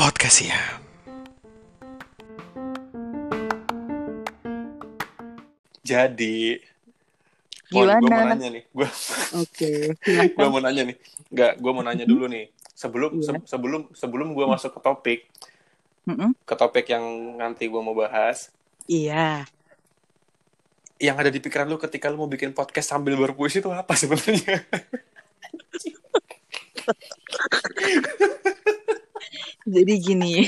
Podcast ya. Jadi, gue mau nanya nih. Gue Oke, gue silakan. mau nanya nih. Enggak, gue mau nanya dulu nih. Sebelum Iya. se- sebelum sebelum gue masuk ke topik, Mm-mm. ke topik yang nanti gue mau bahas, Iya. Yang ada di pikiran lu ketika lu mau bikin podcast sambil berpuisi itu apa sebenarnya? Jadi gini.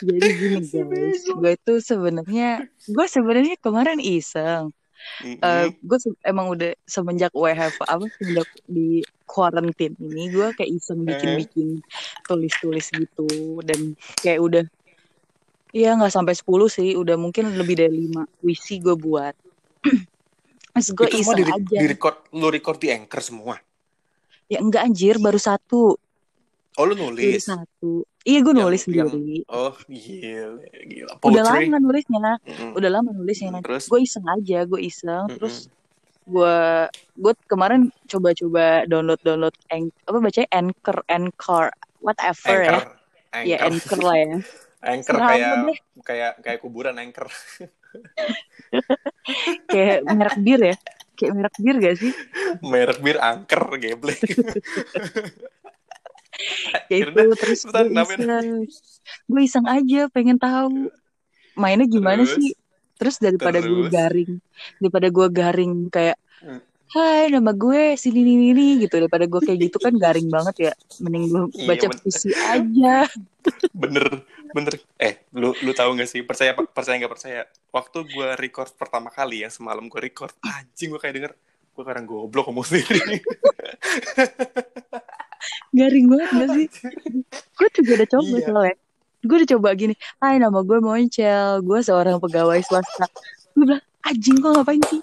Jadi gini guys, gue itu sebenarnya, gue sebenarnya kemarin iseng. Mm-mm. Eh gue se- emang udah semenjak WFH apa semenjak di quarantine ini gue kayak iseng bikin-bikin tulis-tulis gitu dan kayak udah ya nggak sampai 10 sih udah mungkin lebih dari 5 puisi gue buat Terus gue itu semua iseng di, aja di record, lu record di anchor semua. ya enggak anjir baru satu Oh lu baru nulis. satu iya gue Yang- nulis yang- sendiri Oh gila, gila. udah Poetry. lama nulisnya Mm-mm. udah lama nulisnya Mm, terus? gue iseng aja gue iseng Mm-mm. terus gue gue kemarin coba-coba download download Anch- apa bacanya anchor anchor whatever ya anchor. ya Anchor. anchor lah ya Anchor kayak deh. kayak kayak kuburan anchor. kayak merek bir ya kayak merek bir gak sih Merek bir angker geblek. ya itu terus gue iseng gue iseng aja pengen tahu mainnya gimana Terus? sih terus daripada gue garing daripada gue garing kayak Hmm. Hai nama gue sini ini ini gitu daripada gue kayak gitu kan garing banget ya mending gue Iya, baca bener. puisi aja bener bener. Eh lu lu tahu gak sih percaya percaya nggak percaya? Waktu gue record pertama kali ya semalam gue record anjing gue kayak denger gue kadang goblok ngomong sendiri. garing banget gak sih gue juga udah coba Iya. soalnya gue udah coba gini Hai nama gue Moncel gue seorang pegawai swasta gue bilang anjing kok ngapain sih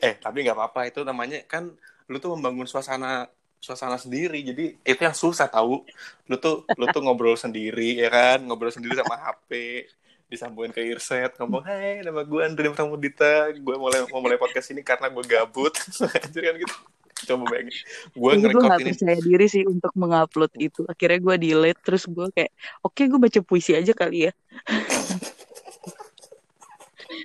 eh tapi nggak apa-apa itu namanya kan lu tuh membangun suasana suasana sendiri. Jadi itu yang susah tahu. Lu tuh lu tuh ngobrol sendiri ya kan? Ngobrol sendiri sama HP disambungin ke earset ngomong hai nama gue Andri Pramudita. Gue mulai mau mulai podcast ini karena gue gabut. Anjir kan gitu. Coba bayangin. Gue gue gak ini. percaya diri sih untuk mengupload itu. Akhirnya gue delete terus gue kayak oke gue baca puisi aja kali ya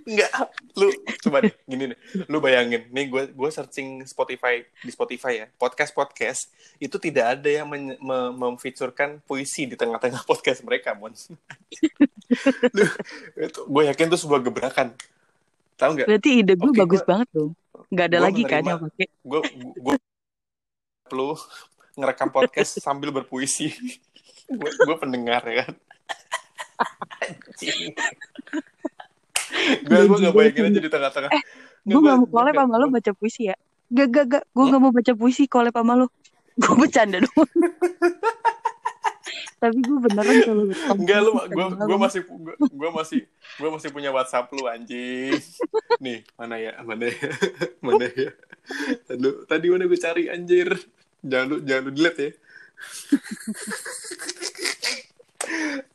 Enggak, lu coba deh, gini nih, lu bayangin, nih gue gue searching Spotify di Spotify ya, podcast podcast itu tidak ada yang men- me- puisi di tengah-tengah podcast mereka, mon. lu, itu gue yakin itu sebuah gebrakan, tahu nggak? berarti ide gue Oke, bagus gua- banget dong. Nggak ada lagi kan yang pakai. Gue gue lu ngerekam podcast sambil berpuisi, gue gue pendengar ya kan. Gue gue gak bayangin aja di tengah-tengah. Eh, gue gak mau gua- sama lo baca puisi ya gak gak gak gue gak mau baca puisi collab sama lo gue bercanda doang tapi gue beneran kalau Enggak lu puisi gua sama gua lo. masih gua, gua masih gua masih punya WhatsApp lu anjing. Nih, mana ya? Mana ya? Mana ya? Tadi, tadi mana gue cari anjir. Jangan lu jangan lu delete ya.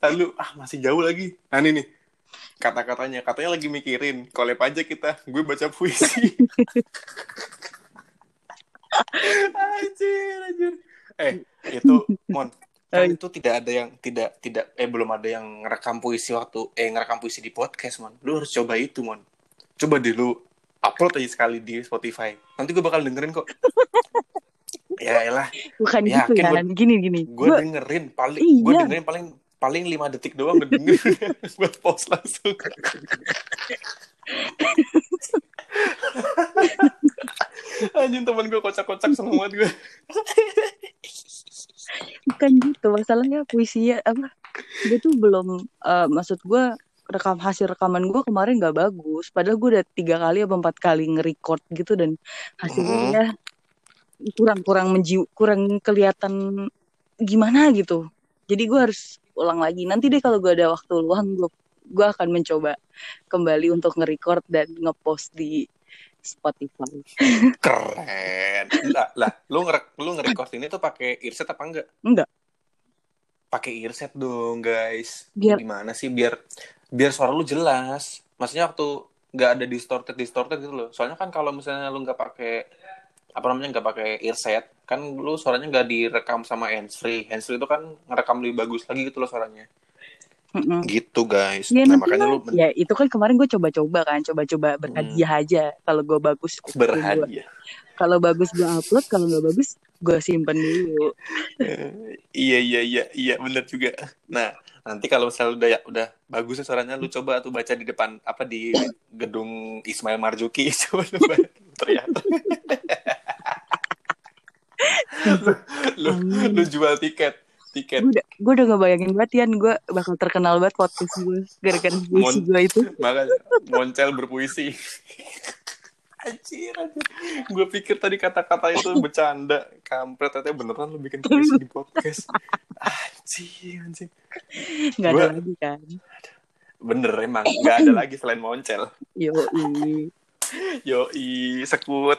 Lalu ah masih jauh lagi. Nah ini nih. Kata-katanya, katanya lagi mikirin, collab aja kita. Gue baca puisi. anjir, anjir. Eh, itu Mon, kan Eh. itu tidak ada yang tidak tidak eh belum ada yang ngerekam puisi waktu eh ngerekam puisi di podcast mon lu harus coba itu mon coba deh lu upload aja sekali di Spotify nanti gue bakal dengerin kok ya elah bukan Ya, gitu gua- gini gini gue gue dengerin paling gue Iya. dengerin paling paling lima detik doang gue dengerin gue post langsung. Anjing temen gue kocak-kocak semua gue bukan gitu masalahnya puisi ya apa gue tuh belum eh, maksud gue rekam hasil rekaman gue kemarin gak bagus. Padahal gue udah tiga kali atau empat kali nge-record gitu dan hasilnya ya kurang kurang menjiw kurang kelihatan gimana gitu. Jadi gue harus ulang lagi. Nanti deh kalau gue ada waktu luang gue gue akan mencoba kembali untuk nge-record dan nge-post di Spotify. Keren. Lah lah lu ngerek lu ngerecord ini tuh pakai earset apa enggak? Enggak. pakai earset dong guys. Biar- gimana sih biar biar suara lu jelas? Maksudnya waktu nggak ada distorted distorted gitu loh. Soalnya kan kalau misalnya lu nggak pakai apa namanya nggak pakai earset kan lu suaranya nggak direkam sama handsfree handsfree itu kan ngerekam lebih bagus lagi gitu loh suaranya. Mm-mm. gitu guys. Ya, nah makanya lah. lu ya itu kan kemarin gue coba-coba kan coba-coba berhadiah aja. Kalau gue bagus berhadiah. Kalau bagus gue upload kalau nggak bagus gue simpen dulu. Eh, iya iya iya iya bener juga. Nah nanti kalau misalnya udah ya udah bagus ya suaranya lu coba tuh baca di depan apa di gedung Ismail Marzuki. Coba lu ternyata lu, lu, jual tiket tiket. Gue udah gue udah ngebayangin banget Yan. Gue bakal terkenal banget podcast gue gara-gara puisi Mon- gue itu. makanya moncel berpuisi. Anjir anjir. Gue pikir tadi kata-kata itu bercanda. Kampret ternyata beneran lu bikin puisi di podcast. Anjir anjir. Nggak ada Gua- lagi kan? Bener emang. Nggak ada lagi selain moncel yo Yoi, sekut.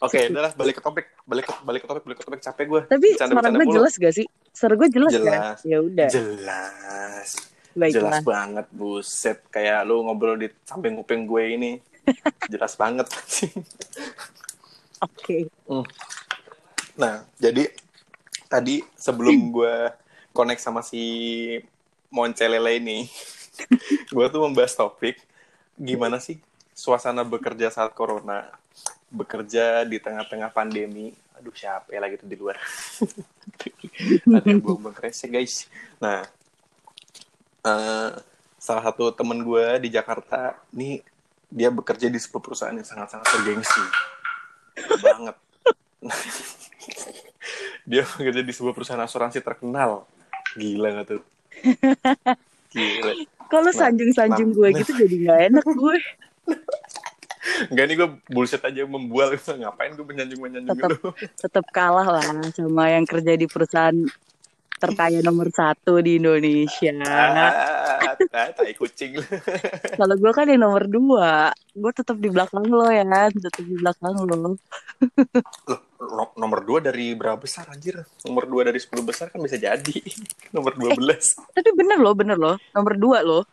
Oke, udahlah balik ke topik, balik ke balik ke topik, balik ke topik capek gue. tapi Bercanda- suara gue jelas gak sih suara gue jelas, kan Jelas. ya udah Jelas. baiklah Jelas banget, buset. Kayak lu ngobrol di samping kuping gue ini. Jelas banget. oke nah, jadi tadi sebelum gue connect sama si Moncelele ini, gue tuh membahas topik gimana sih suasana bekerja saat corona, bekerja di tengah-tengah pandemi. Aduh, siapa ya lagi tuh di luar? Ada yang buang-buang kresek, guys. Nah, eh, salah satu temen gue di Jakarta, nih dia bekerja di sebuah perusahaan yang sangat-sangat bergengsi. Banget. dia bekerja di sebuah perusahaan asuransi terkenal. Gila gak tuh? Gila. kalau Nah, sanjung-sanjung nah, gue nah. gitu jadi nggak enak gue Enggak nih gue bullshit aja membual ngapain gue menyanjung-menyanjung Tetep. gitu. tetap kalah lah sama yang kerja di perusahaan terkaya nomor satu di Indonesia. Ah, ah, tai kucing. Kalau gue kan yang nomor dua, gue tetap di belakang lo ya, tetap di belakang lo. Loh, no- nomor 2 dari berapa besar anjir? Nomor 2 dari 10 besar kan bisa jadi. nomor 12. Tapi bener loh, bener loh, nomor dua loh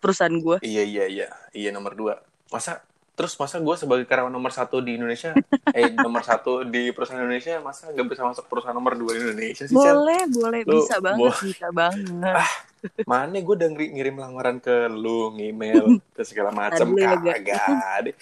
perusahaan gue. Iya, iya, iya. Iya, nomor 2. Masa Terus masa gue sebagai karyawan nomor satu di Indonesia, eh nomor satu di perusahaan Indonesia, masa nggak bisa masuk perusahaan nomor dua di Indonesia sih, Cel? Boleh, boleh, Lu- bisa banget, bo- bisa banget. Mana gue udah ngiri- ngirim lamaran ke lu, ngemail, ke segala macam, kagak.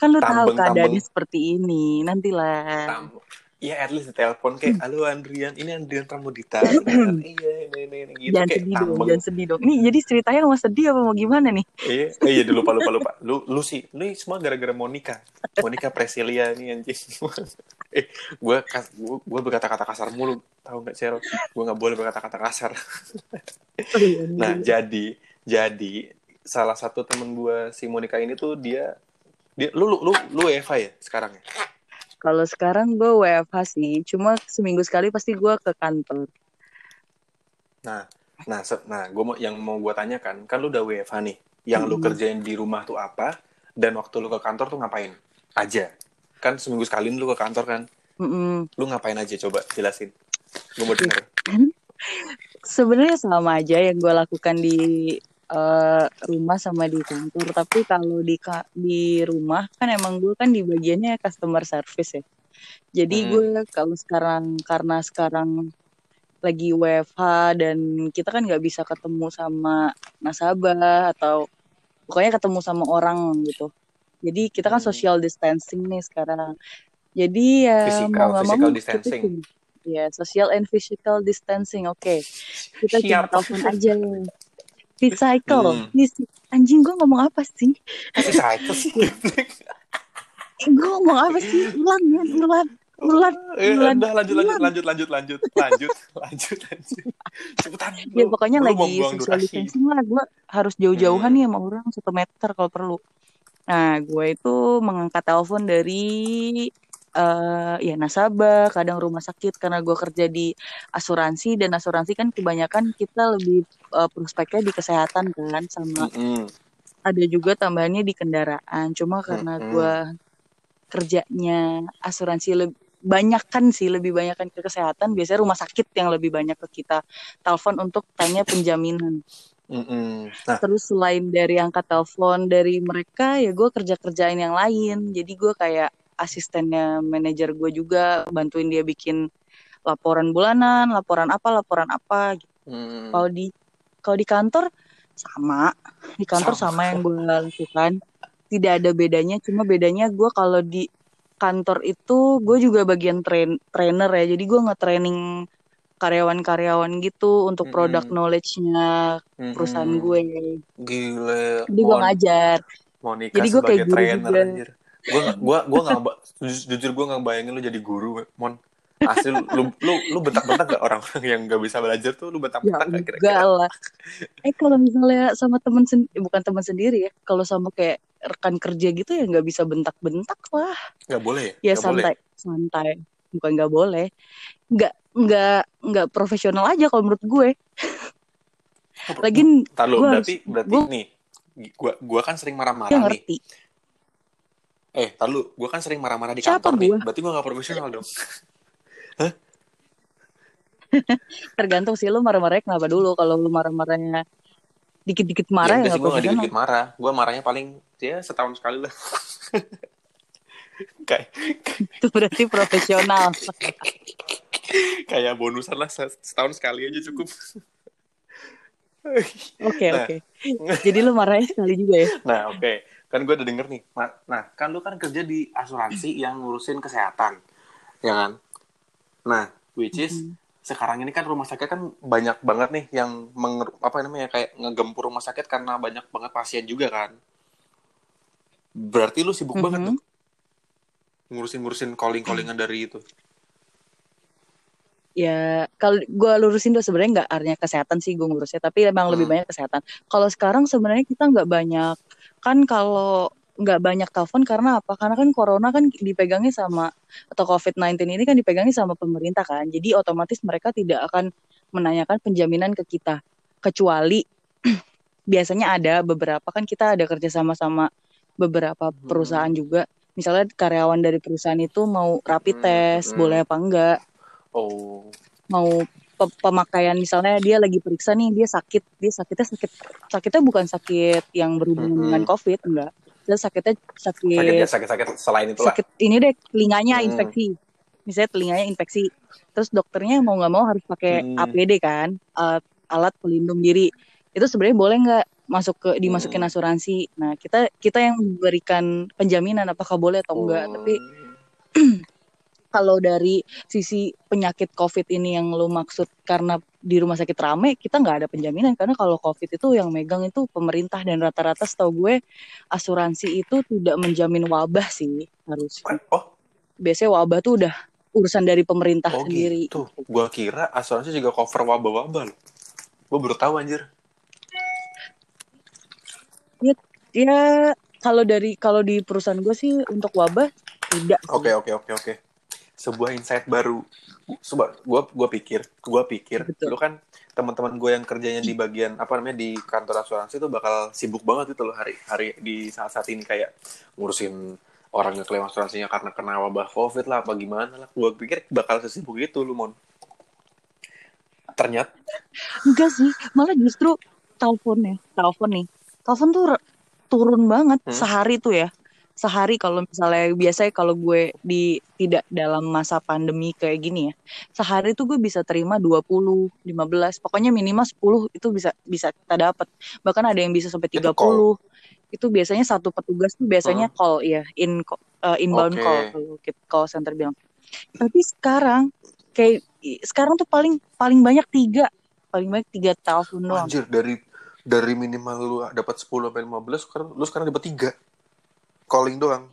Kan lu tahu keadaannya seperti ini, nantilah. Tam- Iya, at least ditelepon kayak, halo Andrian, ini Andrian Pramudita. Iya, ini, ini, ini, gitu jangan kayak sedih dong, jangan sedih dong. Nih jadi ceritanya mau sedih apa mau gimana nih? Iya, eh, iya, lupa, lupa, lupa. Lu, lu sih, lu semua gara-gara Monica. Monica Presilia nih anjing. eh, gue gue gue berkata-kata kasar mulu, tahu nggak Cel? Gue nggak boleh berkata-kata kasar. Nah, jadi, jadi salah satu temen gue si Monica ini tuh dia, dia lu, lu, lu, lu Eva ya sekarang ya? Kalau sekarang gue WFH sih, cuma seminggu sekali pasti gue ke kantor. Nah, nah, nah, gue mau yang mau gue tanyakan, kan lu udah WFH nih, yang lu Hmm. kerjain di rumah tuh apa, dan waktu lu ke kantor tuh ngapain aja? Kan seminggu sekali lu ke kantor kan, Mm-mm. lu ngapain aja coba jelasin. Gue mau denger. Sebenarnya sama aja yang gue lakukan di eh, rumah sama di kantor. Tapi kalau di di rumah kan emang gue kan di bagiannya customer service ya. Jadi Hmm. gue kalau sekarang karena sekarang lagi WFH dan kita kan nggak bisa ketemu sama nasabah atau pokoknya ketemu sama orang gitu. Jadi kita kan Hmm. social distancing nih sekarang. Jadi ya Physical- mau nggak mau physical kita distancing. Ya, social and physical distancing. Oke. Kita cuma telepon aja. Recycle. Hmm. Anjing gue ngomong apa sih? Sakit sih. Gue ngomong apa sih? Ulang ya, ulang. Ulang. Eh, Ulan. udah lanjut lanjut Ulan. lanjut lanjut lanjut lanjut lanjut lanjut cepetan Ya lu- pokoknya lu lagi social distancing lah. Gue harus jauh-jauhan Hmm. nih sama orang satu meter kalau perlu. Nah, gue itu mengangkat telepon dari eh ya nasabah, kadang rumah sakit karena gue kerja di asuransi dan asuransi kan kebanyakan kita lebih eh, prospeknya di kesehatan kan sama Mm-mm. ada juga tambahannya di kendaraan. Cuma karena Mm-mm. gue kerjanya asuransi lebih banyak kan sih lebih banyak ke kesehatan biasanya rumah sakit yang lebih banyak ke kita telepon untuk tanya penjaminan Mm-mm. Nah, Terus selain dari angkat telepon dari mereka ya gue kerja kerjain yang lain. Jadi gue kayak asistennya manajer gue juga bantuin dia bikin laporan bulanan, laporan apa, laporan apa. Gitu. mm, Kalau di kalau di kantor sama, di kantor Sama. sama, yang gue lakukan. Tidak ada bedanya, cuma bedanya gue kalau di kantor itu gue juga bagian train trainer ya. Jadi gue nge-training karyawan-karyawan gitu untuk product Mm-mm. knowledge-nya mm-mm. perusahaan gue. Gile, Jadi gue ngajar. Monica Jadi gue kayak guru trainer juga. anjir. Gue gua gua nggak jujur, gue nggak bayangin lu jadi guru, Mon. Asli lu lu lu bentak-bentak gak orang-orang yang nggak bisa belajar tuh lu Ya bentak-bentak gak enggak kira-kira? lah. Eh kalau misalnya sama temen sen eh, bukan teman sendiri ya, kalau sama kayak rekan kerja gitu ya nggak bisa bentak-bentak lah. Nggak boleh ya? Ya Nggak boleh. santai, santai. Bukan nggak boleh. Nggak nggak nggak profesional aja kalau menurut gue. Lagi gue harus berarti berarti gue nih gua gua kan sering marah-marah nih. ngerti. Eh, tar lu, gua kan sering marah-marah di Siapa kantor nih. gue? Berarti gua nggak profesional dong. Tergantung sih lu marah-marahnya kenapa dulu. Kalau lu marah-marahnya dikit-dikit Ya marah ya enggak sih nggak gua nggak profesional. dikit marah. Gua marahnya paling ya setahun sekali lah. kayak Itu berarti profesional. kayak bonusan lah se- setahun sekali aja cukup. Oke Nah, oke. Jadi lu marahnya sekali juga ya? nah oke. Kan gue udah denger nih. Nah, kan lu kan kerja di asuransi yang ngurusin kesehatan. Ya kan? Nah, which is Mhm. sekarang ini kan rumah sakit kan banyak banget nih yang menger- apa namanya kayak ngegempur rumah sakit karena banyak banget pasien juga kan. Berarti lu sibuk banget Mhm. tuh ngurusin-ngurusin calling-callingan dari itu. Ya kalau gue lurusin tuh sebenarnya nggak artinya kesehatan sih gue ngurusnya tapi emang lebih Hmm. banyak kesehatan kalau sekarang sebenarnya kita nggak banyak kan kalau nggak banyak telepon karena apa karena kan corona kan dipegangnya sama atau covid 19 ini kan dipegangnya sama pemerintah kan jadi otomatis mereka tidak akan menanyakan penjaminan ke kita kecuali biasanya ada beberapa kan kita ada kerja sama sama beberapa Hmm. perusahaan juga misalnya karyawan dari perusahaan itu mau rapid Hmm, test hmm. boleh apa enggak Oh. mau pe- pemakaian misalnya dia lagi periksa nih dia sakit dia sakitnya sakit sakitnya bukan sakit yang berhubungan Mm-mm. dengan covid enggak dia sakitnya Sakit ya, sakit sakit-sakit selain itulah. sakit ini deh telinganya Hmm. infeksi misalnya telinganya infeksi terus dokternya mau nggak mau harus pakai Hmm. APD kan alat, alat pelindung diri itu sebenarnya boleh nggak masuk ke dimasukin Hmm. asuransi nah kita kita yang memberikan penjaminan apakah boleh atau enggak Oh. tapi kalau dari sisi penyakit COVID ini yang lo maksud karena di rumah sakit rame, kita nggak ada penjaminan karena kalau COVID itu yang megang itu pemerintah dan rata-rata setahu gue asuransi itu tidak menjamin wabah sih harus. Oh, Biasanya wabah tuh udah urusan dari pemerintah oh sendiri. gitu. Gua kira asuransi juga cover wabah-wabah loh. Gua baru tahu anjir. Ya, ya kalau dari kalau di perusahaan gue sih untuk wabah tidak. Oke, oke, oke, oke. Sebuah insight baru. Coba gua gua pikir, gua pikir Betul. lu kan teman-teman gue yang kerjanya di bagian apa namanya di kantor asuransi itu bakal sibuk banget itu loh hari hari di saat-saat ini kayak ngurusin orang yang klaim asuransinya karena kena wabah covid lah apa gimana lah gue pikir bakal sesibuk itu lu mon ternyata Enggak sih, malah justru teleponnya, telepon nih. Telepon tuh turun banget Hmm. sehari tuh ya. Sehari kalau misalnya biasanya kalau gue di tidak dalam masa pandemi kayak gini ya. Sehari tuh gue bisa terima 20, 15, pokoknya minimal 10 itu bisa bisa kita dapat. Bahkan ada yang bisa sampai Itu 30. call. Itu biasanya satu petugas tuh biasanya call ya, in uh, inbound Oke. call kalau call center bilang. Tapi sekarang kayak sekarang tuh paling paling banyak tiga paling banyak tiga telepon doang. anjir dari dari minimal lu dapat 10 sampai 15 sekarang lu sekarang dapat 3 calling doang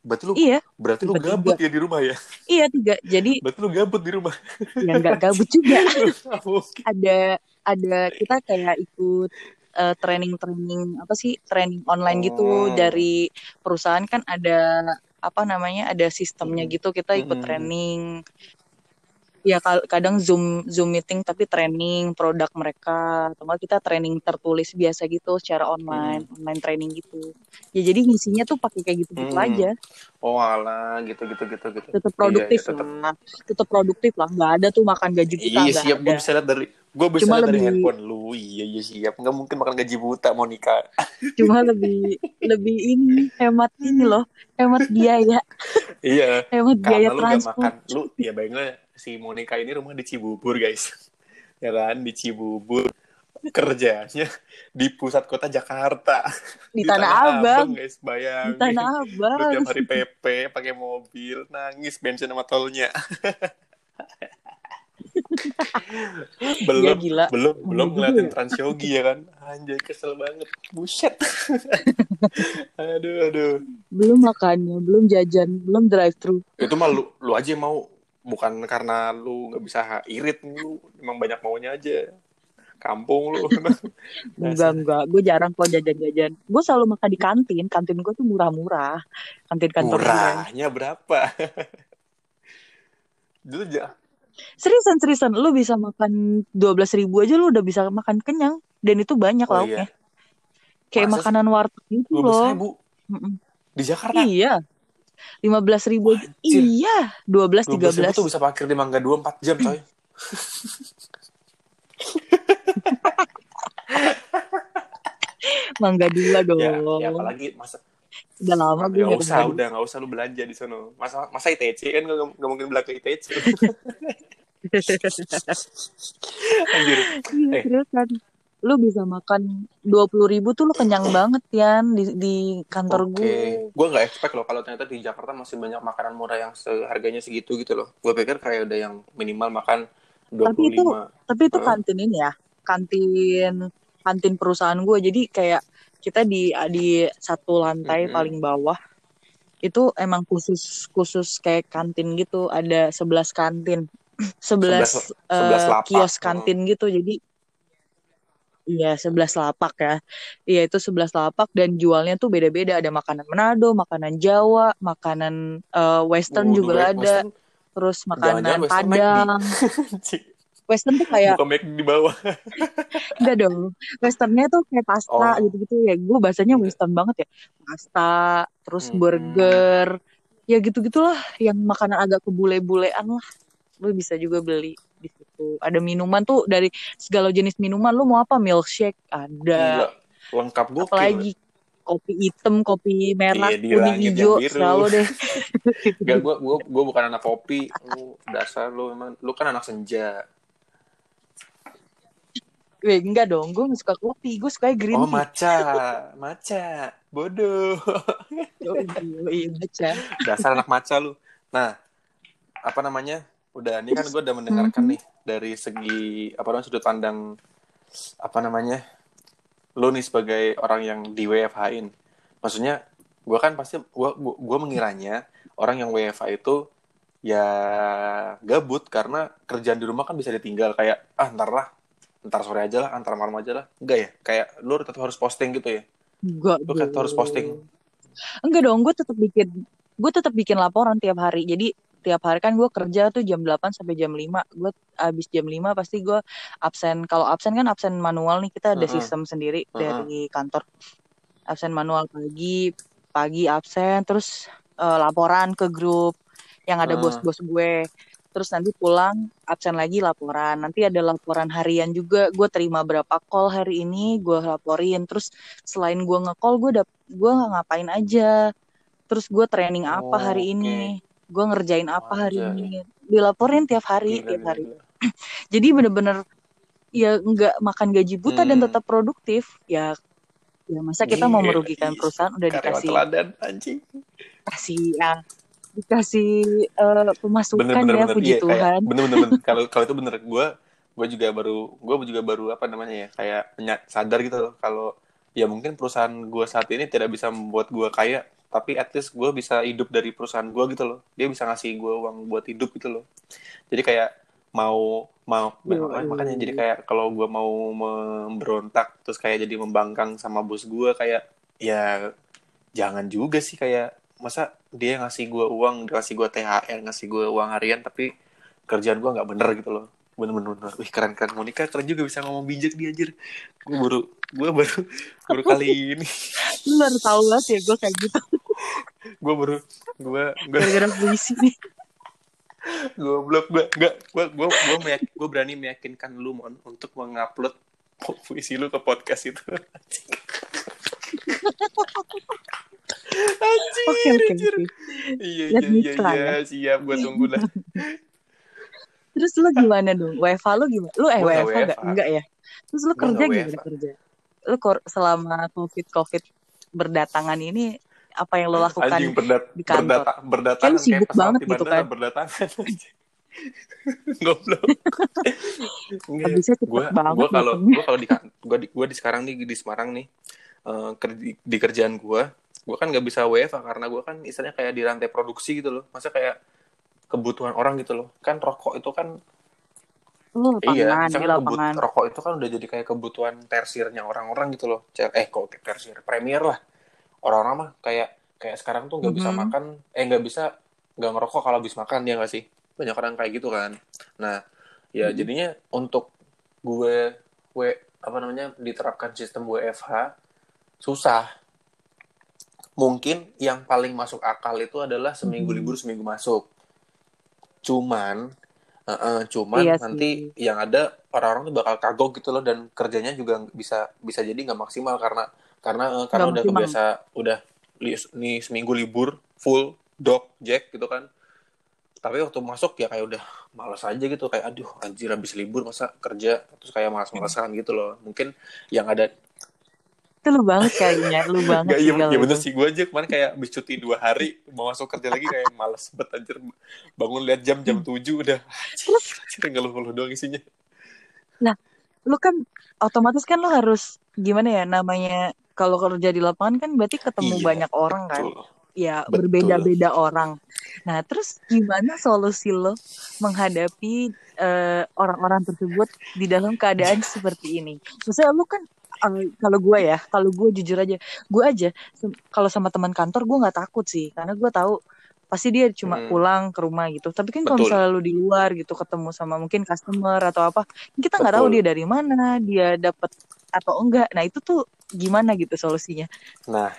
berarti lu Iya, berarti lu gabut ya di rumah ya iya tiga. Jadi berarti lu gabut di rumah ya nggak gabut juga. Ada ada kita kayak ikut eh, training-training apa sih training online gitu Oh. dari perusahaan kan ada apa namanya ada sistemnya Hmm. gitu kita ikut Hmm. training ya kadang zoom zoom meeting tapi training produk mereka atau kita training tertulis biasa gitu secara online online training gitu. Ya jadi ngisinya tuh pakai kayak gitu gitu Hmm. aja. Oh alah, gitu gitu gitu gitu. tetap Iya, produktif iya, tetap. lah. Tetap produktif lah. Nggak ada tuh makan gaji kita Iya siap, gue bisa lihat dari gue bisa Cuma lihat dari lebih- handphone lu. Iya iya siap, nggak mungkin makan gaji buta Monica. cuma lebih lebih ini hemat ini loh. Hemat biaya. Iya, hemat biaya karena lu makan. transport. Lu ya bayangin si Monica ini rumah di Cibubur guys, ya kan? Di Cibubur. Kerjanya di pusat kota Jakarta. Di, Tanah Abang. Guys di bayangin Tanah lu Abang tiap hari PP pakai mobil nangis bensin sama tolnya. Belum Iya, gila. belum belum ngeliatin. Transyogi ya kan? Anjay kesel banget. Buset. Aduh aduh. Belum makannya belum jajan belum drive thru itu mah lu lu aja yang mau bukan karena lu nggak bisa irit lu emang banyak maunya aja. Kampung lu. Enggak enggak. Gue jarang kok jajan-jajan. Gue selalu makan di kantin. Kantin gue tuh murah-murah. Kantin kantor gue murahnya berapa? Dulu ja seriusan seriusan lu bisa makan dua belas ribu aja lu udah bisa makan kenyang. Dan itu banyak Oh, lauknya. kayak Masa makanan warteg gitu loh. ribu? Di Jakarta? Iya lima belas ribu iya dua belas tiga belas. tuh bisa parkir di Mangga dua empat jam coy. Mangga dua dong ya, ya apalagi masa udah lama gue nggak nggak usah udah nggak usah lu belanja di sana masa masa ITC kan nggak nggak mungkin belanja ITC anjir. Iya, Eh. Lu bisa makan dua puluh ribu tuh lu kenyang banget Yan di, di kantor Oke, gue. gue nggak expect loh kalau ternyata di Jakarta masih banyak makanan murah yang seharganya segitu gitu loh. Gue pikir kayak udah yang minimal makan 25. Tapi itu tapi itu kantin ini ya, kantin kantin perusahaan gue. Jadi kayak kita di di satu lantai Mhm. paling bawah itu emang khusus khusus kayak kantin gitu. Ada 11 kantin, 11 11 eh, lapak. kios kantin gitu. Jadi Iya, 11 lapak ya. Iya, itu 11 lapak dan jualnya tuh beda-beda. Ada makanan Manado, makanan Jawa, makanan eh, Western Waduh, juga West- ada. Western, Terus makanan Western Padang. Western tuh kayak make di bawah. enggak dong. Westernnya tuh kayak pasta Oh. gitu-gitu ya. Gue bahasanya. Western banget ya. Pasta, terus Hmm. burger. Ya gitu-gitulah yang makanan agak kebule-bulean lah. Lu bisa juga beli di situ. Ada minuman tuh dari segala jenis minuman. Lu mau apa? Milkshake ada. Gila, lengkap gokil. apalagi kopi hitam, kopi merah, Iya, kuning hijau, selalu deh. Gak, gue gua, gua bukan anak kopi. Lu dasar lu emang lu kan anak senja. Weh, enggak dong, gue gak suka kopi, gue suka green Oh, tea. maca. Maca. Bodoh. Oh, iya, baca. dasar anak maca lu. Nah, apa namanya? Udah, ini kan gue udah mendengarkan Mhm. nih dari segi apa namanya sudut pandang apa namanya? Lu nih sebagai orang yang di WFH-in. Maksudnya, gue kan pasti gue gue mengiranya orang yang WFH itu ya gabut karena kerjaan di rumah kan bisa ditinggal kayak ah ntar lah ntar sore aja lah antar malam aja lah enggak ya kayak lu tetap harus posting gitu ya Enggak Lu kan harus posting. Enggak dong, gue tetap bikin gue tetap bikin laporan tiap hari. Jadi tiap hari kan gue kerja tuh jam 8 sampai jam 5. Gue abis jam 5 pasti gue absen. Kalau absen kan absen manual nih, kita ada Heeh. sistem sendiri Heeh. dari kantor. Absen manual pagi, pagi absen, terus eh, laporan ke grup yang ada bos-bos gue. Terus nanti pulang absen lagi laporan. Nanti ada laporan harian juga. Gue terima berapa call hari ini, gue laporin. Terus selain gue nge-call, gue dap gue ngapain aja. Terus gue training apa Oh, hari oke. ini. Gue ngerjain apa hari Anjay. ini. Dilaporin tiap hari, Gila, tiap hari. gila. Jadi bener-bener ya nggak makan gaji buta dan Hmm. tetap produktif. Ya ya masa kita mau Gila, merugikan perusahaan udah dikasih teladan anjing kasih ya dikasih eh, pemasukan bener bener ya bener puji iya Tuhan. bener bener bener kalau kalau itu bener gue gue juga baru gue juga baru apa namanya ya kayak sadar gitu loh kalau ya mungkin perusahaan gue saat ini tidak bisa membuat gue kaya tapi at least gue bisa hidup dari perusahaan gue gitu loh. Dia bisa ngasih gue uang buat hidup gitu loh. Jadi kayak mau mau Yoi. makanya jadi kayak kalau gue mau memberontak terus kayak jadi membangkang sama bos gue kayak ya jangan juga sih kayak masa dia ngasih gue uang dia ngasih gue THR ngasih gue uang harian tapi kerjaan gue nggak bener gitu loh bener-bener. Bener. wih keren keren Monica keren juga bisa ngomong bijak dia anjir. Gue baru gue baru baru kali ini. Lu baru tahu banget ya gue kayak gitu. Gue baru gue gue gara-gara puisi nih. Gue blok gue gue gue gue gue meyak- gue berani meyakinkan lu mon untuk mengupload pu- puisi lu ke podcast itu. Anjir oke oke anjir. oke. Iya iya iya try, iya. siap gue tunggu lah terus lu gimana dong? WFA lu gimana? Lu eh Gua nggak? WFA enggak enggak ya? Terus lu Gua kerja nggak gimana kerja? Lu selama covid covid berdatangan ini apa yang lo lakukan anjing berdat di kantor. berdata berdatangan Kan lu sibuk pesawat banget gitu kan. berdatangan goblok. Habisnya cepet gue banget gue kalau gue kalau di gue di, gua di sekarang nih di Semarang nih eh, ker- di, di kerjaan gue gue kan nggak bisa WFA karena gue kan istilahnya kayak di rantai produksi gitu loh. Masa kayak kebutuhan orang gitu loh. Kan rokok itu kan iya misalkan kebut, rokok itu kan udah jadi kayak kebutuhan tersirnya orang-orang gitu loh. Eh kok tersir? Premier lah. Orang-orang mah kayak kayak sekarang tuh nggak bisa Mhm. makan eh nggak bisa nggak ngerokok kalau habis makan ya nggak sih? Banyak orang kayak gitu kan. Nah ya Mhm. jadinya untuk gue w apa namanya diterapkan sistem WFH susah. Mungkin yang paling masuk akal itu adalah seminggu Mhm. libur seminggu masuk cuman eh, eh, cuman Iya nanti sih. yang ada orang-orang tuh bakal kagok gitu loh dan kerjanya juga bisa bisa jadi nggak maksimal karena karena eh, karena Nggak udah maksimal. kebiasa udah li- nih seminggu libur full dog jack gitu kan tapi waktu masuk ya kayak udah malas aja gitu kayak aduh anjir habis libur masa kerja terus kayak malas-malasan gitu loh mungkin yang ada itu lu banget kayaknya lu banget Gak, iya, iya bener sih gue aja kemarin kayak habis cuti dua hari mau masuk kerja lagi kayak males banget anjir. Bangun lihat jam jam tujuh udah. Anjir, anjir ngeluh-ngeluh doang isinya. Lu kan otomatis kan lu harus gimana ya namanya kalau kerja di lapangan kan berarti ketemu Iya, banyak orang kan? Betul. ya berbeda-beda orang. Nah terus gimana solusi lo menghadapi eh, orang-orang tersebut di dalam keadaan seperti ini? Maksudnya lu kan kalau gue ya kalau gue jujur aja gue aja kalau sama teman kantor gue nggak takut sih karena gue tahu pasti dia cuma Hmm. pulang ke rumah gitu tapi kan kalau misalnya lu di luar gitu ketemu sama mungkin customer atau apa kita nggak tahu dia dari mana dia dapat atau enggak nah itu tuh gimana gitu solusinya Nah,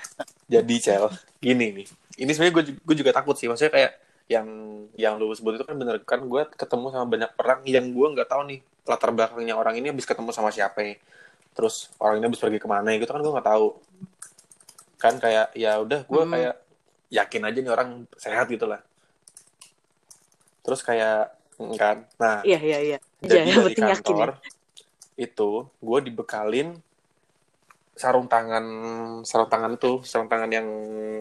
jadi Cel, gini nih. Ini sebenarnya gue gue juga takut sih. Maksudnya kayak yang yang lu sebut itu kan bener kan gue ketemu sama banyak orang yang gue nggak tahu nih latar belakangnya orang ini habis ketemu sama siapa. Terus orang ini habis pergi ke mana gitu kan gue nggak tahu. Kan kayak ya udah gue Hmm. kayak yakin aja nih orang sehat gitu lah. Terus kayak kan. Nah, iya iya iya jadi yang dari penting yakin ya. kantor itu gue dibekalin sarung tangan sarung tangan itu sarung tangan yang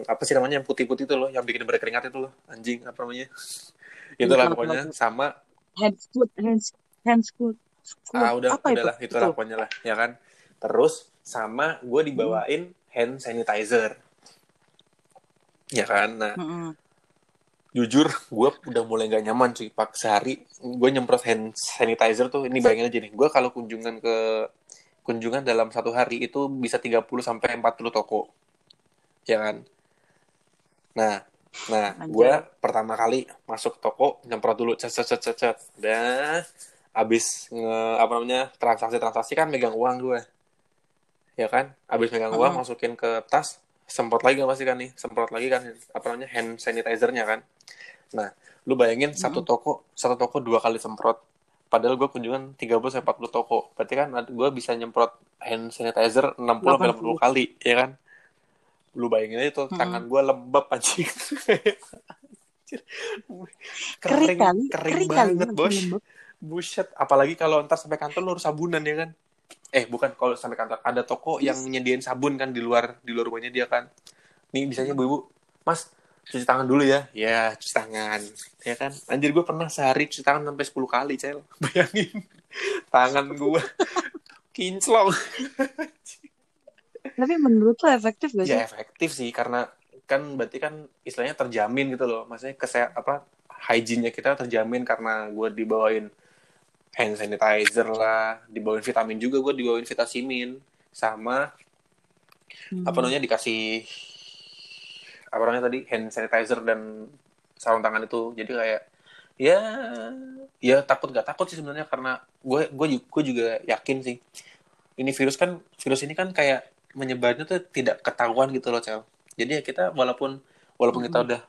apa sih namanya yang putih-putih itu loh yang bikin berkeringat itu loh anjing apa namanya itulah Iya, pokoknya tahu, sama hands foot hands hands foot foot. ah udah apa udahlah itu Itu. pokoknya lah ya kan terus sama gue dibawain hand sanitizer. Ya kan? Nah Mm-mm. jujur gue udah mulai gak nyaman cuy. Pak sehari gue nyemprot hand sanitizer tuh ini bayangin aja nih. Gue kalau kunjungan ke kunjungan dalam satu hari itu bisa 30 sampai 40 toko. Ya kan? Nah nah gue pertama kali masuk toko nyemprot dulu cet cet cet cet cet. dah abis nge apa namanya transaksi transaksi kan megang uang gue ya kan? Abis megang uang Mm-mm. masukin ke tas semprot lagi kan pasti kan nih? Semprot lagi kan apa namanya hand sanitizernya kan? Nah lu bayangin satu toko satu toko dua kali semprot. Padahal gue kunjungan 30 sampai 40 toko. Berarti kan gue bisa nyemprot hand sanitizer 60 sampai 80 kali ya kan? Lu bayangin aja tuh Mm-mm. tangan gue lembab anjing. Anjir. kering kali kering, kering kali banget ya, bos. buset apalagi kalau ntar sampai kantor lu harus sabunan ya kan eh bukan kalau sampai kantor ada toko yang nyediain sabun kan di luar di luar rumahnya dia kan. Nih biasanya bu ibu mas cuci tangan dulu ya. Ya cuci tangan. Ya kan? Anjir gue pernah sehari cuci tangan sampai 10 kali cel. Bayangin. Tangan gue kinclong. Tapi menurut lo efektif gak sih? ya efektif sih karena kan berarti kan istilahnya terjamin gitu loh. Maksudnya kesehat apa hygiene-nya kita terjamin karena gue dibawain hand sanitizer lah dibawain vitamin juga gue dibawain vitamin sama Hmm. apa namanya dikasih apa namanya tadi hand sanitizer dan sarung tangan itu. Jadi kayak ya ya takut gak takut sih sebenarnya karena gue gue gue juga yakin sih. Ini virus kan virus ini kan kayak menyebarnya tuh tidak ketahuan gitu loh cel. Jadi ya kita walaupun walaupun kita udah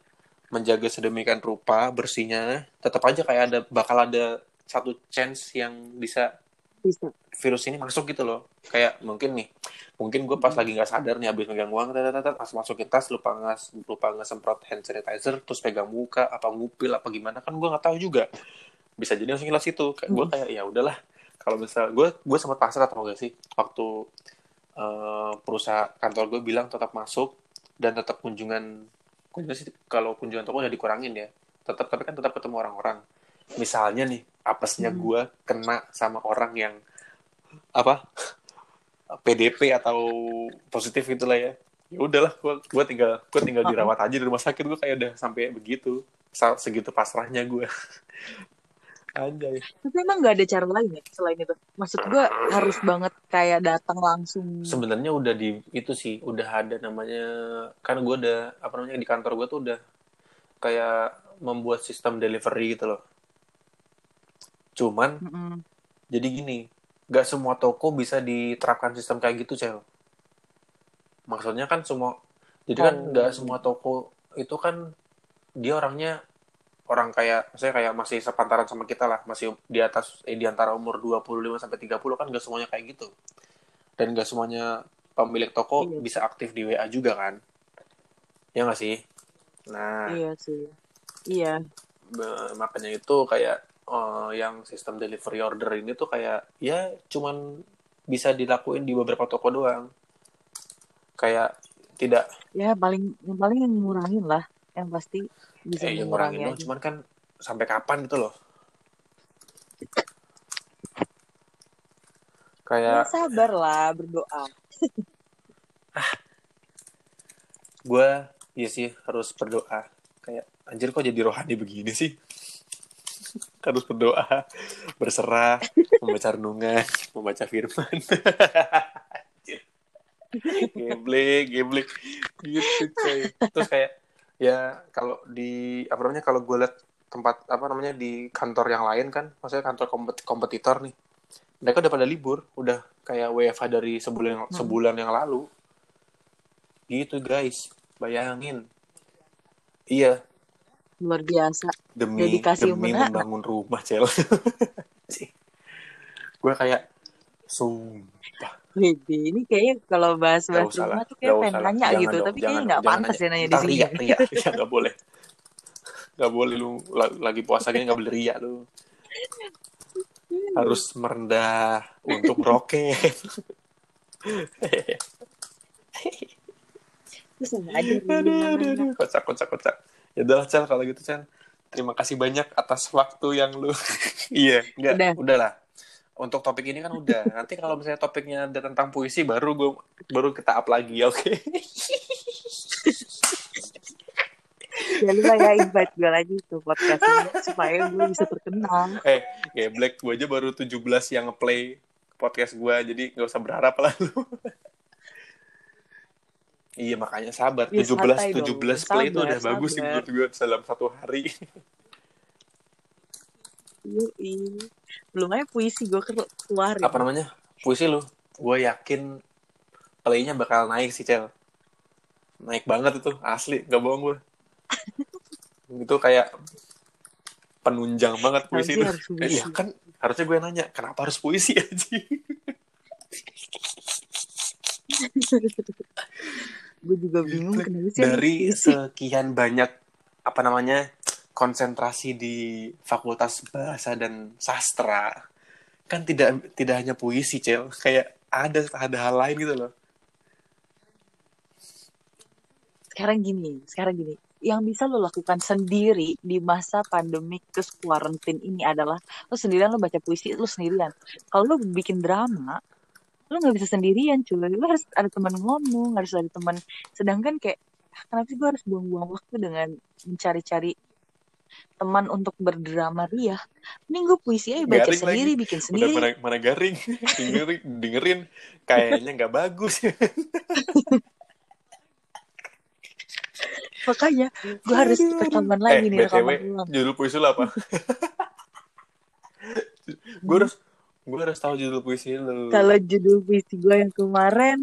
menjaga sedemikian rupa bersihnya tetap aja kayak ada bakal ada satu chance yang bisa bisa. virus ini masuk gitu loh. Kayak mungkin nih mungkin gue pas lagi nggak sadar nih habis megang uang tet, pas masukin tas lupa ngas lupa ngesemprot hand sanitizer terus pegang muka apa ngupil apa gimana kan gue nggak tahu juga. Bisa jadi langsung hilang situ. Kayak gue kayak ya udahlah kalau misal gue gue sempat pasrah atau enggak sih waktu eh, perusahaan kantor gue bilang tetap masuk dan tetap kunjungan kunjungan sih kalau kunjungan toko udah dikurangin ya tetap tapi kan tetap ketemu orang-orang. Misalnya nih apesnya Hmm. gue kena sama orang yang apa PDP atau positif gitulah ya. Ya udahlah gue gue tinggal gue tinggal dirawat aja di rumah sakit. Gue kayak udah sampai begitu segitu pasrahnya gue anjay. Tapi emang nggak ada cara lain ya selain itu? Maksud gue harus banget kayak datang langsung. Sebenarnya udah di itu sih udah ada namanya kan gue udah apa namanya di kantor gue tuh udah kayak membuat sistem delivery gitu loh cuman Mm-mm. jadi gini nggak semua toko bisa diterapkan sistem kayak gitu cel. Maksudnya kan semua jadi kan Oh. nggak semua toko itu kan dia orangnya orang kayak saya kayak masih sepantaran sama kita lah masih di atas eh, di antara umur 25 sampai 30 kan nggak semuanya kayak gitu. Dan nggak semuanya pemilik toko Iya. bisa aktif di WA juga kan. Ya nggak sih? Nah. Iya sih. Iya. Makanya itu kayak eh, yang sistem delivery order ini tuh kayak ya cuman bisa dilakuin di beberapa toko doang. Kayak tidak ya paling yang paling yang ngurangin lah. Yang pasti bisa eh yang ngurangin doang aja. cuman kan sampai kapan gitu loh. Ya, kayak sabar lah berdoa. Gue ya sih harus berdoa. Kayak anjir kok jadi rohani begini sih harus berdoa berserah membaca renungan membaca firman. Geblek geblek gitu coy. Terus kayak ya kalau di apa namanya kalau gue liat tempat apa namanya di kantor yang lain kan maksudnya kantor kompet- kompetitor nih mereka udah pada libur udah kayak WFH dari sebulan Hmm. sebulan yang lalu. Gitu guys. Bayangin. Iya luar biasa. Demi Dedikasi demi menara. membangun rumah cel. Gue kayak sumpah. Wede, ini kayaknya kalau bahas-bahas rumah tuh kayak pengen nanya jangan gitu, dong tapi kayaknya nggak pantas ya nanya di sini. ria ria ya nggak boleh. Nggak boleh lu la- lagi puasa gini nggak boleh ria lu. Harus merendah untuk sama aja. aduh, aduh, aduh. kocak kocak kocak ya udah cel kalau gitu cel. Terima kasih banyak atas waktu yang lu iya enggak Udah. udahlah. Untuk topik ini kan udah. Nanti kalau misalnya topiknya ada tentang puisi baru gue baru kita up lagi oke? Jangan lupa ya invite gue lagi ke podcast ini supaya gue bisa terkenal. eh geblek gue aja baru 17 yang ngeplay podcast gue jadi nggak usah berharap lah lu iya makanya sabar Ya, 17 santai dong. 17 play itu Sabar, udah bagus sih sabar. menurut gue dalam satu hari Yui. Belum aja puisi gue keluarin. apa namanya puisi lu gue yakin playnya bakal naik sih cel naik banget itu asli nggak bohong gue itu kayak penunjang banget puisi Harusnya itu harus puisi. iya kan harusnya gue nanya kenapa harus puisi aja gue juga bingung kenapa sih dari sekian banyak apa namanya konsentrasi di Fakultas Bahasa dan Sastra kan tidak tidak hanya puisi cel kayak ada ada hal lain gitu loh sekarang gini, sekarang gini. Yang bisa lo lakukan sendiri di masa pandemik terus quarantine ini adalah lo sendirian lo baca puisi lo sendirian. Kalau lo bikin drama, lo nggak bisa sendirian cuy. Lo harus ada teman ngomong, harus ada teman. Sedangkan kayak "Ah, kenapa sih gue harus buang-buang waktu dengan mencari-cari teman untuk berdrama ria? Mending gue puisi aja baca Garing sendiri, bikin udah sendiri. mana, mana garing dengerin dengerin kayaknya nggak bagus makanya gue harus rekaman lagi eh, nih BTW, rekaman judul puisi lu apa? gue harus gue harus tahu judul puisi lu. kalau judul puisi gue yang kemarin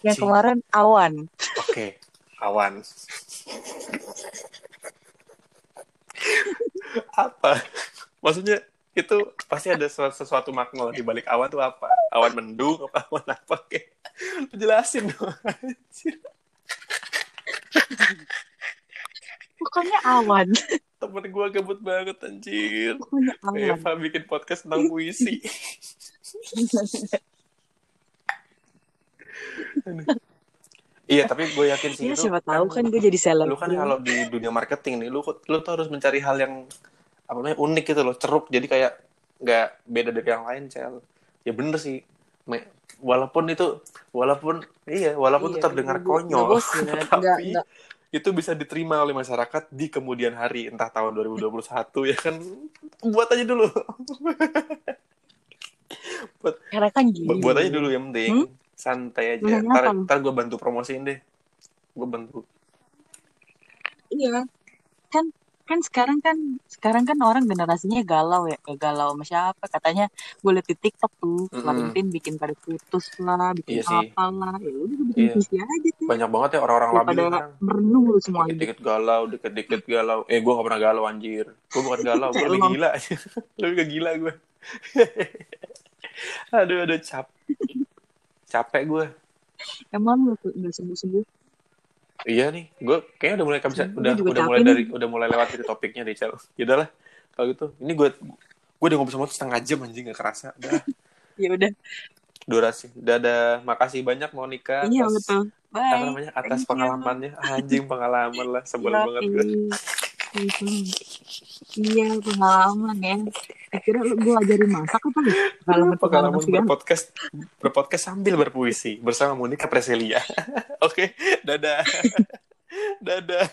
yang Cing. kemarin awan Oke, awan. apa? Maksudnya itu pasti ada sesuatu, sesuatu makna di balik awan tuh apa? Awan mendung apa awan apa? Oke. Lu jelasin dong. pokoknya awan Temen gue gabut banget anjir. Eva bikin podcast tentang puisi. iya, tapi gue yakin sih ya itu siapa tahu kan gue jadi seleb lu kan kalau di dunia marketing nih lu lu tuh harus mencari hal yang apa namanya unik gitu loh ceruk. Jadi kayak nggak beda dari yang lain cel. Ya bener sih. Me- walaupun itu walaupun iya walaupun Iya, itu terdengar konyol bosan, nggak- tapi nggak- itu bisa diterima oleh masyarakat di kemudian hari entah tahun 2021 ya kan? Buat aja dulu. Karena kan buat aja dulu yang penting. Hmm? santai aja. Ntar, ntar gue bantu promosiin deh. Gue bantu. Iya. Kan kan sekarang kan sekarang kan orang generasinya galau ya galau sama siapa katanya gue liat di TikTok tuh. Valentin bikin pada putus lah bikin Iya sih. apa lah ya udah bikin Iya. puisi aja tuh banyak banget ya orang-orang labil sekarang merenung lu semua hidup dikit-dikit galau, dikit-dikit galau. Eh, gue gak pernah galau, anjir. Gue bukan galau, gue lebih gila. lebih gila gue. aduh, aduh, cap. Capek gue. emang lu nggak sembuh sembuh Iya nih, gue kayaknya udah mulai bisa, Gue udah udah mulai nih. dari udah mulai lewat dari topiknya deh, Cel. Yaudah lah, kalau gitu. Ini gue gue udah ngobrol sama lu setengah jam anjing gak kerasa. Udah, ya udah durasi. Dadah, makasih banyak Monica iya atas betul apa bye namanya atas Thank you. pengalamannya. Anjing pengalaman lah, sebel banget gue. Iya pengalaman ya kira lu gue ajarin masak apa ya pengalaman pengalaman berpodcast berpodcast sambil berpuisi bersama Monica Preselia. Oke, dadah. dadah.